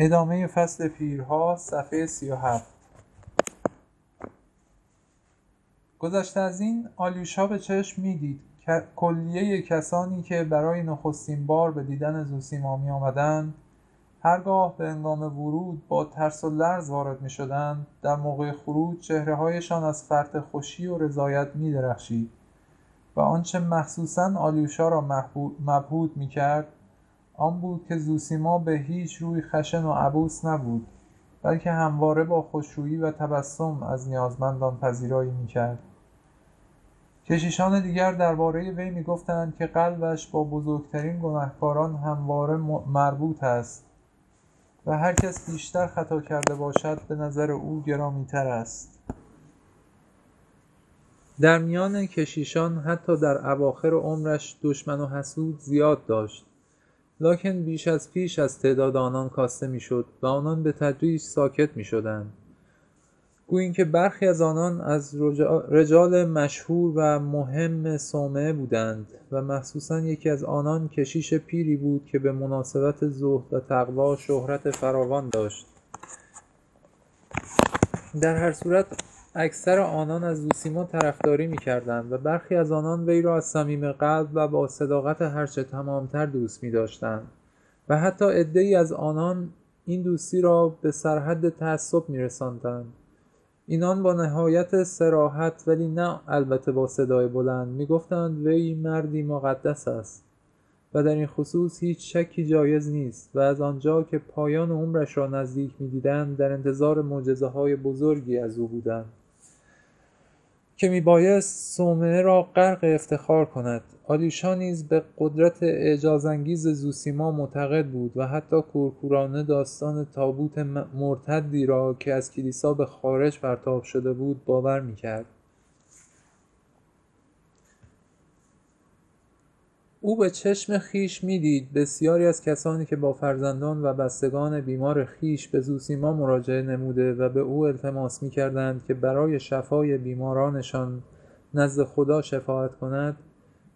ادامه فصل پیرها صفحه سی و هفت. گذشته از این آلیوشا به چشم می‌دید. کلیه کسانی که برای نخستین بار به دیدن زوسیما می آمدند هرگاه به هنگام ورود با ترس و لرز وارد می شدند در موقع خروج چهره هایشان از فرط خوشی و رضایت می درخشید و آنچه مخصوصا آلیوشا را مبهوت می کرد آن بود که زوسیما به هیچ روی خشن و عبوس نبود بلکه همواره با خوشرویی و تبسم از نیازمندان پذیرایی می‌کرد. کشیشان دیگر درباره وی می‌گفتند که قلبش با بزرگترین گنهکاران همواره مربوط است و هر کس بیشتر خطا کرده باشد به نظر او گرامیتر است. در میان کشیشان حتی در اواخر عمرش دشمن و حسود زیاد داشت. لکن بیش از پیش از تعداد آنان کاسته می‌شد و آنان به تدریج ساکت می‌شدند. گویی اینکه برخی از آنان از رجال مشهور و مهم صومعه بودند و مخصوصا یکی از آنان کشیش پیری بود که به مناسبت زهد و تقوا شهرت فراوان داشت. در هر صورت اکثر آنان از زوسیما طرفداری می‌کردند و برخی از آنان وی را از صمیم قلب و با صداقت هرچه تمامتر دوست میداشتند و حتی عدهای از آنان این دوستی را به سرحد تعصب میرساندند. اینان با نهایت سراحت ولی نه البته با صدای بلند می‌گفتند وی مردی مقدس است و در این خصوص هیچ شکی جایز نیست و از آنجا که پایان عمرش را نزدیک می‌دیدند در انتظار معجزه های بزرگی از او بودند. که میبایست صومعه را غرق افتخار کند. آلیوشا نیز به قدرت اعجازانگیز زوسیما معتقد بود و حتی کورکورانه داستان تابوت مرتدی را که از کلیسا به خارج پرتاب شده بود باور می‌کرد. او به چشم خیش می‌دید. بسیاری از کسانی که با فرزندان و بستگان بیمار خیش به زوسیما مراجعه نموده و به او التماس می‌کردند که برای شفای بیمارانشان نزد خدا شفاعت کند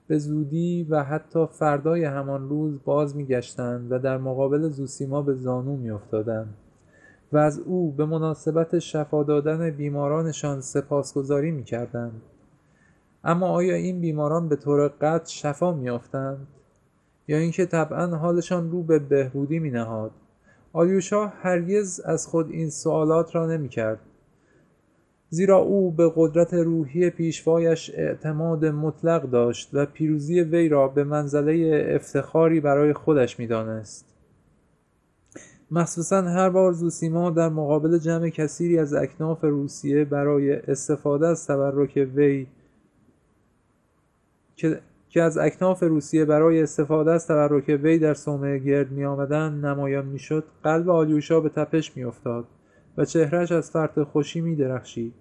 به زودی و حتی فردای همان روز باز میگشتند و در مقابل زوسیما به زانو میافتادند و از او به مناسبت شفا دادن بیمارانشان سپاسگزاری می‌کردند. اما آیا این بیماران به طور قطع شفا میافتند یا اینکه طبعا حالشان رو به بهبودی مینهاد؟ آلیوشا هرگز از خود این سوالات را نمی‌کرد. زیرا او به قدرت روحی پیشوایش اعتماد مطلق داشت و پیروزی وی را به منزله افتخاری برای خودش می‌دانست. مخصوصا هر بار زوسیما در مقابل جمع کثیری از اکناف روسیه برای استفاده از تبرک وی که از اکناف روسیه برای استفاده از تبرک وی در صومعه گرد می آمدن نمایان می شد قلب آلیوشا به تپش می افتاد و چهرش از فرط خوشی می درخشید.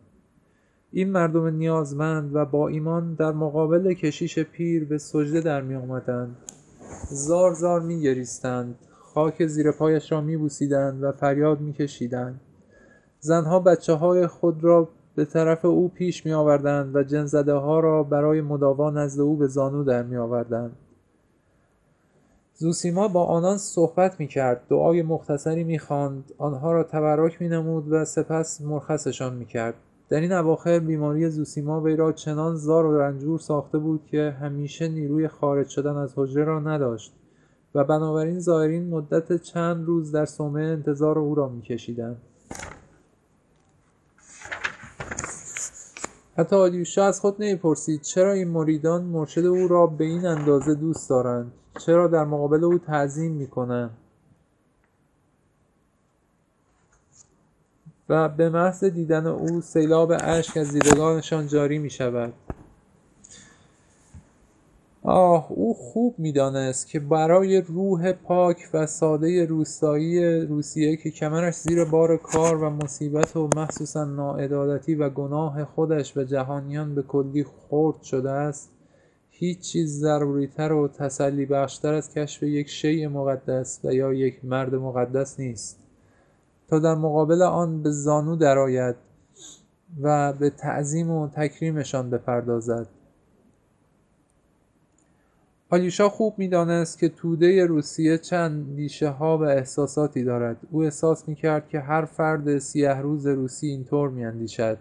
این مردم نیازمند و با ایمان در مقابل کشیش پیر به سجده در می آمدند. زار زار می گریستند. خاک زیر پایش را می بوسیدند و فریاد می کشیدند. زنها بچه های خود را به طرف او پیش می آوردند و جنزده ها را برای مداوا نزد او به زانو در می آوردند. زوسیما با آنان صحبت می کرد دعای مختصری می خواند آنها را تبرک می نمود و سپس مرخصشان می کرد در این اواخر بیماری زوسیما وی را چنان زار و رنجور ساخته بود که همیشه نیروی خارج شدن از حجره را نداشت و بنابراین زائرین مدت چند روز در صومعه انتظار او را میکشیدند حتی آلیوشا از خود نمی‌پرسید چرا این مریدان مرشد او را به این اندازه دوست دارند؟ چرا در مقابل او تعظیم می‌کنند؟ و به محض دیدن او سیلاب اشک از دیدگانشان جاری می شود آه او خوب می‌دانست که برای روح پاک و ساده روستایی روسیه که کمرش زیر بار کار و مصیبت و مخصوصا ناعدالتی و گناه خودش و جهانیان به کلی خرد شده است هیچ چیز ضروریتر و تسلی بخشتر از کشف یک شیء مقدس و یا یک مرد مقدس نیست. تا در مقابل آن به زانو درآید و به تعظیم و تکریمشان بپردازد. آلیوشا خوب می‌دانست که توده روسیه چند ها و احساساتی دارد. او احساس می‌کرد که هر فرد سیه روز روسی اینطور میاندیشد.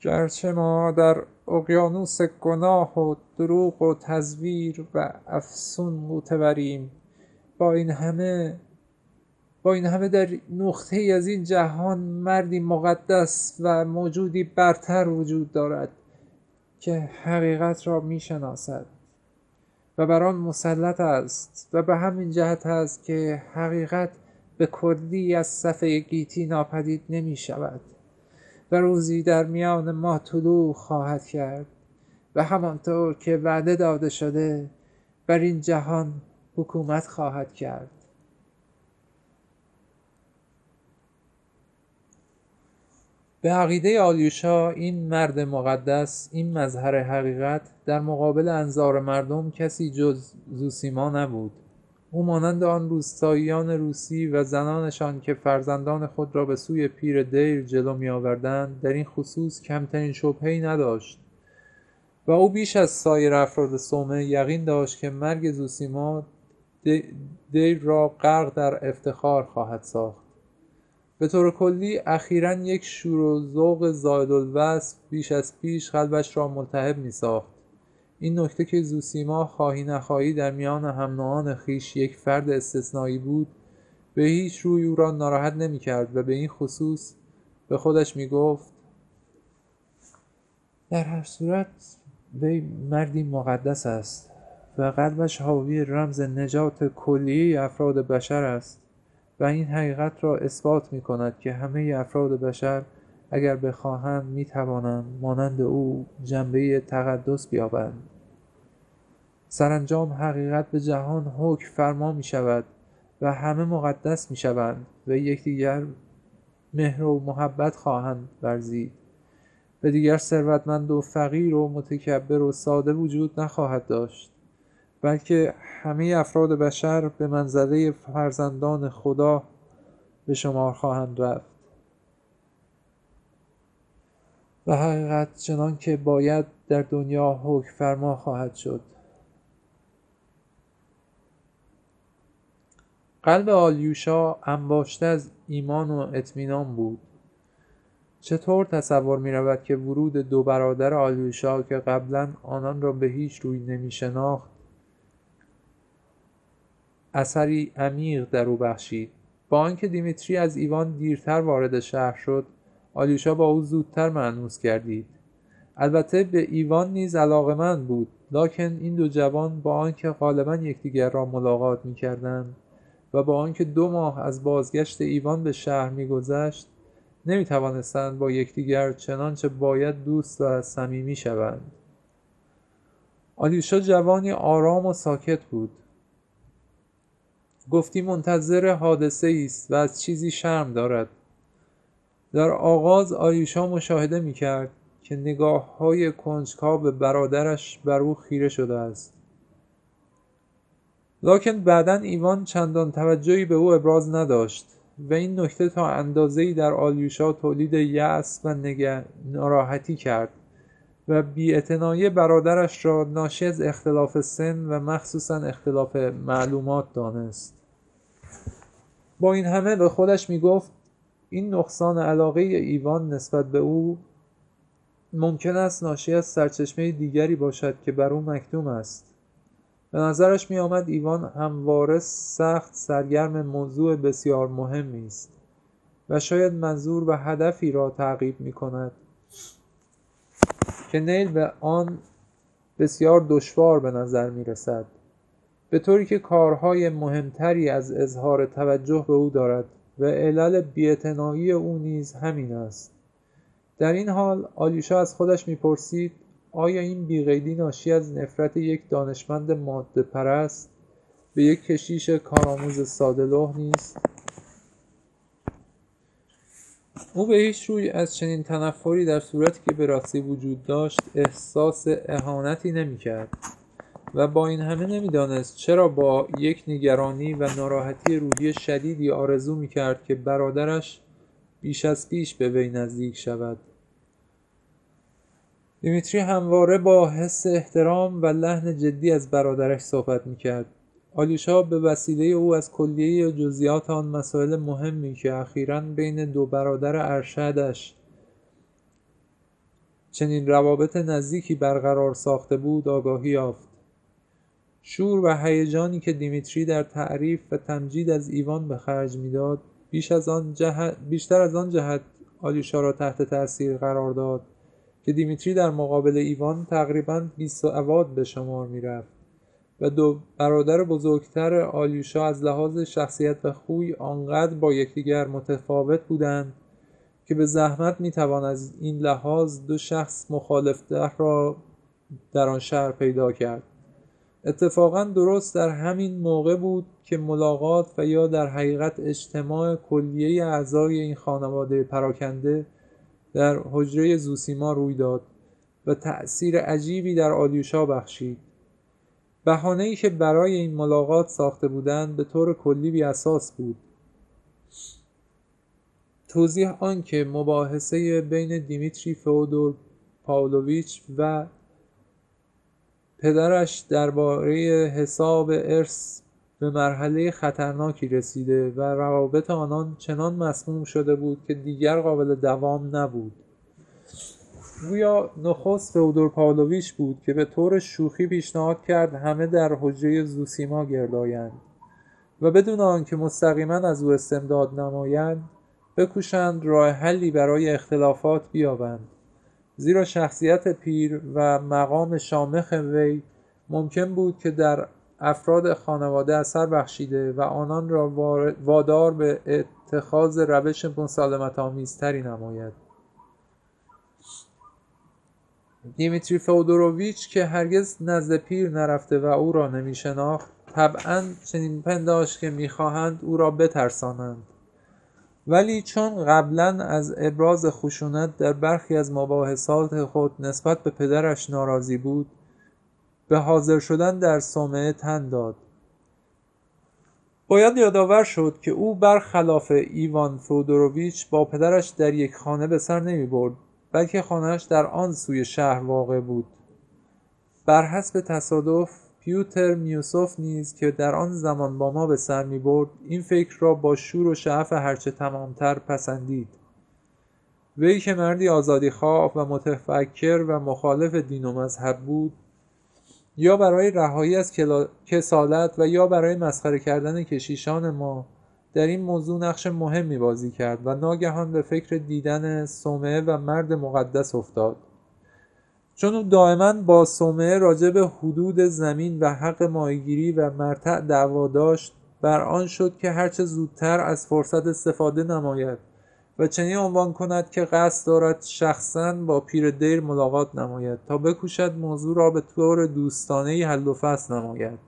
گرچه ما در اقیانوس گناه و دروغ و تزویر و افسون بریم با این همه با این همه در نقطه از این جهان مردی مقدس و موجودی برتر وجود دارد. که حقیقت را می‌شناسد و بر آن مسلط است و به همین جهت است که حقیقت به کلی از صفحه گیتی ناپدید نمی شود و روزی در میان ما طلوع خواهد کرد و همانطور که وعده داده شده بر این جهان حکومت خواهد کرد. به عقیده آلیوشا این مرد مقدس این مظهر حقیقت در مقابل انظار مردم کسی جز زوسیما نبود. او مانند آن روستاییان روسی و زنانشان که فرزندان خود را به سوی پیر دیر جلو می آوردند در این خصوص کمترین شبهی نداشت. و او بیش از سایر افراد سومه یقین داشت که مرگ زوسیما دیر را غرق در افتخار خواهد ساخت. به طور کلی اخیرا یک شور و ذوق زایدالوصف بیش از پیش قلبش را ملتهب می ساخت این نکته که زوسیما خواهی نخواهی در میان هم خیش یک فرد استثنایی بود به هیچ روی او را ناراحت نمی کرد و به این خصوص به خودش می گفت در هر صورت وی مردی مقدس است و قلبش حاوی رمز نجات کلیه افراد بشر است. و این حقیقت را اثبات می کند که همه افراد بشر اگر بخواهند می توانند مانند او جنبه تقدس بیابند. سرانجام حقیقت به جهان حکم فرما می شود و همه مقدس می شوند و یکدیگر مهر و محبت خواهند ورزید. و دیگر ثروتمند و فقیر و متکبر و ساده وجود نخواهد داشت. بلکه همه افراد بشر به منزله فرزندان خدا به شمار خواهند رفت. و حقیقت چنان که باید در دنیا حکم فرما خواهد شد. قلب آلیوشا انباشته از ایمان و اطمینان بود. چطور تصور می رود که ورود دو برادر آلیوشا که قبلا آنان را به هیچ روی نمی شناخت اثری عمیق در او بخشید. با آنکه دیمیتری از ایوان دیرتر وارد شهر شد آلیوشا با او زودتر معنوس گردید. البته به ایوان نیز علاقمند بود لاکن این دو جوان با آنکه غالبا یکدیگر را ملاقات می‌کردند و با آنکه دو ماه از بازگشت ایوان به شهر میگذشت نمی‌توانستند با یکدیگر چنانچه باید دوست و صمیمی شوند. آلیوشا جوانی آرام و ساکت بود. گفتی منتظر حادثه است و از چیزی شرم دارد. در آغاز آیوشا مشاهده می کرد که نگاه های کنجکاو برادرش بر او خیره شده است. لاکن بعدا ایوان چندان توجهی به او ابراز نداشت و این نکته تا اندازه‌ای در آلیوشا تولید یأس و ناراحتی کرد و بیاعتنایی برادرش را ناشی از اختلاف سن و مخصوصا اختلاف معلومات دانست. با این همه به خودش می‌گفت این نقصان علاقه ایوان نسبت به او ممکن است ناشی از سرچشمه دیگری باشد که بر او مکتوم است. به نظرش می آمد ایوان همواره سخت سرگرم موضوع بسیار مهمی است و شاید منظور و هدفی را تعقیب می کند که نیل به آن بسیار دشوار به نظر می رسد به طوری که کارهای مهمتری از اظهار توجه به او دارد و علل بیاعتنایی او نیز همین است. در این حال آلیوشا از خودش می‌پرسید آیا این بیقیدی ناشی از نفرت یک دانشمند ماده پرست به یک کشیش کارآموز ساده نیست؟ او به هیچ روی از چنین تنفری در صورتی که به راستی وجود داشت احساس اهانتی نمی‌کرد. و با این همه نمی‌دانست چرا با یک نگرانی و ناراحتی روحی شدیدی آرزو می‌کرد که برادرش بیش از پیش به وی نزدیک شود. دیمیتری همواره با حس احترام و لحن جدی از برادرش صحبت می‌کرد. آلیوشا به وسیله او از کلیه جزئیات آن مسائل مهمی که اخیرا بین دو برادر ارشدش چنین روابط نزدیکی برقرار ساخته بود آگاهی یافت. شور و هیجانی که دیمیتری در تعریف و تمجید از ایوان به خرج می‌داد بیش از آن جهت بیشتر از آن جهت آلیوشا را تحت تاثیر قرار داد که دیمیتری در مقابل ایوان تقریبا بیسواد به شمار می‌رفت و دو برادر بزرگتر آلیوشا از لحاظ شخصیت و خوی آنقدر با یکدیگر متفاوت بودند که به زحمت می‌توان از این لحاظ دو شخص مخالف را در آن شهر پیدا کرد. اتفاقا درست در همین موقع بود که ملاقات و یا در حقیقت اجتماع کلیه اعضای این خانواده پراکنده در حجره زوسیما روی داد و تأثیر عجیبی در آلیوشا بخشید. ای که برای این ملاقات ساخته بودند به طور کلی بی اساس بود. توضیح آن که مباحثه بین دیمیتری فودور پاولویچ و پدرش درباره حساب ارث به مرحله خطرناکی رسیده و روابط آنان چنان مسموم شده بود که دیگر قابل دوام نبود. گویا نخست فودور پاولویچ بود که به طور شوخی پیشنهاد کرد همه در حجره زوسیما گردایند و بدون آنکه مستقیما از او استمداد نمایند بکوشند راه حلی برای اختلافات بیابند. زیرا شخصیت پیر و مقام شامخ وی ممکن بود که در افراد خانواده اثر بخشیده و آنان را وادار به اتخاذ روش مسالمت آمیزتری نماید. دیمیتری فودوروویچ که هرگز نزد پیر نرفته و او را نمی شناخت طبعا چنین پنداشت که می‌خواهند او را بترسانند. ولی چون قبلا از ابراز خشونت در برخی از مباحثات خود نسبت به پدرش ناراضی بود به حاضر شدن در صومعه تن داد. باید یادآور شد که او برخلاف ایوان فودوروویچ با پدرش در یک خانه به سر نمی برد بلکه خانهاش در آن سوی شهر واقع بود. بر حسب تصادف پیوتر میوسوف نیز که در آن زمان با ما به سر می برد این فکر را با شور و شعف هرچه تمامتر پسندید. وی که مردی آزادی خواه و متفکر و مخالف دین و مذهب بود یا برای رهایی از کسالت و یا برای مسخره کردن کشیشان ما در این موضوع نقش مهمی بازی کرد و ناگهان به فکر دیدن صومعه و مرد مقدس افتاد. چون او دائما با صومعه راجع به حدود زمین و حق ماهیگیری و مرتع دعوا داشت بر آن شد که هرچه زودتر از فرصت استفاده نماید و چنین عنوان کند که قصد دارد شخصا با پیر دیر ملاقات نماید تا بکوشد موضوع را به طور دوستانه حل و فصل نماید.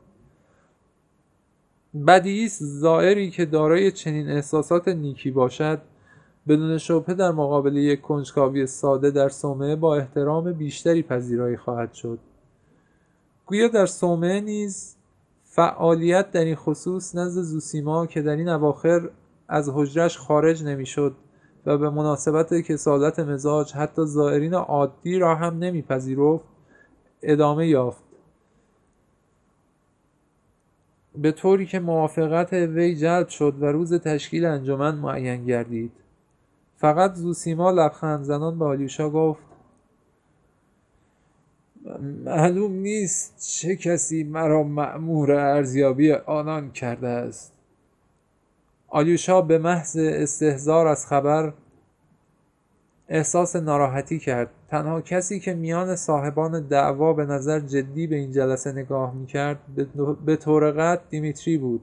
بدیهی زائری که دارای چنین احساسات نیکی باشد بدون شبهه در مقابل یک کنجکاوی ساده در صومعه با احترام بیشتری پذیرایی خواهد شد. گویا در صومعه نیز فعالیت در این خصوص نزد زوسیما که در این اواخر از حجرش خارج نمی‌شد و به مناسبت کسالت مزاج حتی زائرین عادی را هم نمیپذیرفت ادامه یافت. به طوری که موافقت وی جلب شد و روز تشکیل انجمن معین گردید. فقط زوسیما لبخند زنان به آلیوشا گفت معلوم نیست چه کسی مرا مأمور ارزیابی آنان کرده است. آلیوشا به محض استهزار از خبر احساس ناراحتی کرد. تنها کسی که میان صاحبان دعوا به نظر جدی به این جلسه نگاه می‌کرد به طور قطع دیمیتری بود.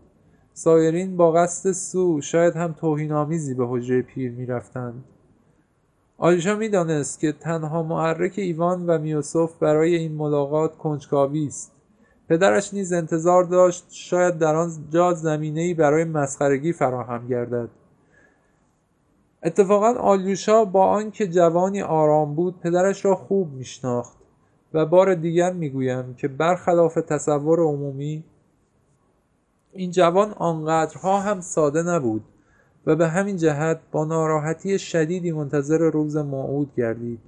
سایرین با قصد سو شاید هم توهینآمیزی به حجره پیر می‌رفتند. آلیشا می‌دانست که تنها محرک ایوان و میوسوف برای این ملاقات کنجکاوی است. پدرش نیز انتظار داشت شاید در آن جا زمینهای برای مسخرگی فراهم گردد. اتفاقا آلیوشا با آنکه جوانی آرام بود پدرش را خوب میشناخت و بار دیگر می‌گویم که برخلاف تصور عمومی این جوان آنقدرها هم ساده نبود و به همین جهت با ناراحتی شدیدی منتظر روز موعود گردید.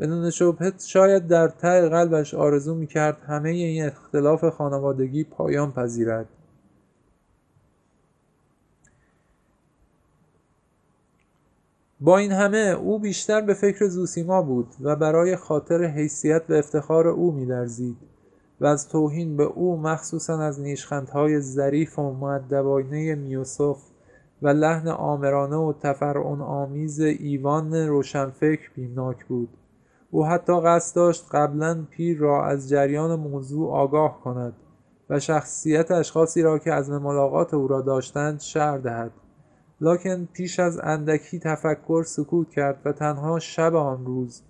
بدون شبهه شاید در ته قلبش آرزو می‌کرد همه این اختلاف خانوادگی پایان پذیرد. با این همه او بیشتر به فکر زوسیما بود و برای خاطر حیثیت و افتخار او میلرزید. و از توهین به او مخصوصا از نیشخندهای ظریف و معدبانه میوسف و لحن آمرانه و تفرعن آمیز ایوان روشنفکر بیمناک بود. او حتی قصد داشت قبلا پیر را از جریان موضوع آگاه کند و شخصیت اشخاصی را که عزم ملاقات او را داشتند شعر دهد. لکن پیش از اندکی تفکر سکوت کرد و تنها شب آن روز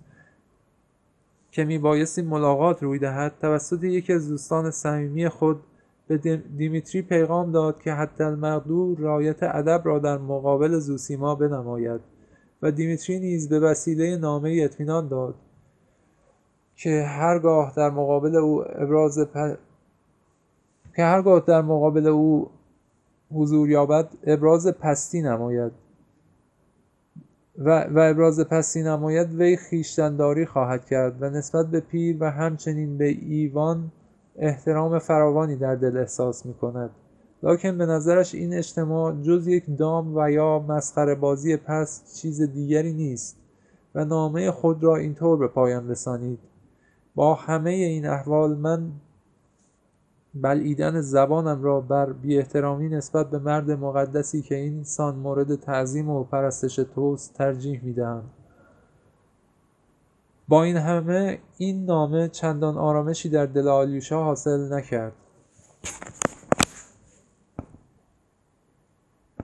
که میبایستی ملاقات روی دهد توسط یکی از دوستان صمیمی خود به دیمیتری پیغام داد که حدالمقدور رعایت ادب را در مقابل زوسیما بنماید و دیمیتری نیز به وسیله نامه اطمینان داد که هرگاه در مقابل او ابراز پ... که هرگاه در مقابل او حضور یابد ابراز پستی نماید. و, و ابراز پستی نماید وی خویشتنداری خواهد کرد و نسبت به پیر و همچنین به ایوان احترام فراوانی در دل احساس می کند لکن به نظرش این اجتماع جز یک دام و یا مسخره بازی پس چیز دیگری نیست و نامه خود را اینطور به پایان رسانید. با همه این احوال من بلعیدن زبانم را بر بی احترامی نسبت به مرد مقدسی که این سان مورد تعظیم و پرستش توست ترجیح می دهم. با این همه این نامه چندان آرامشی در دل آلیوشا حاصل نکرد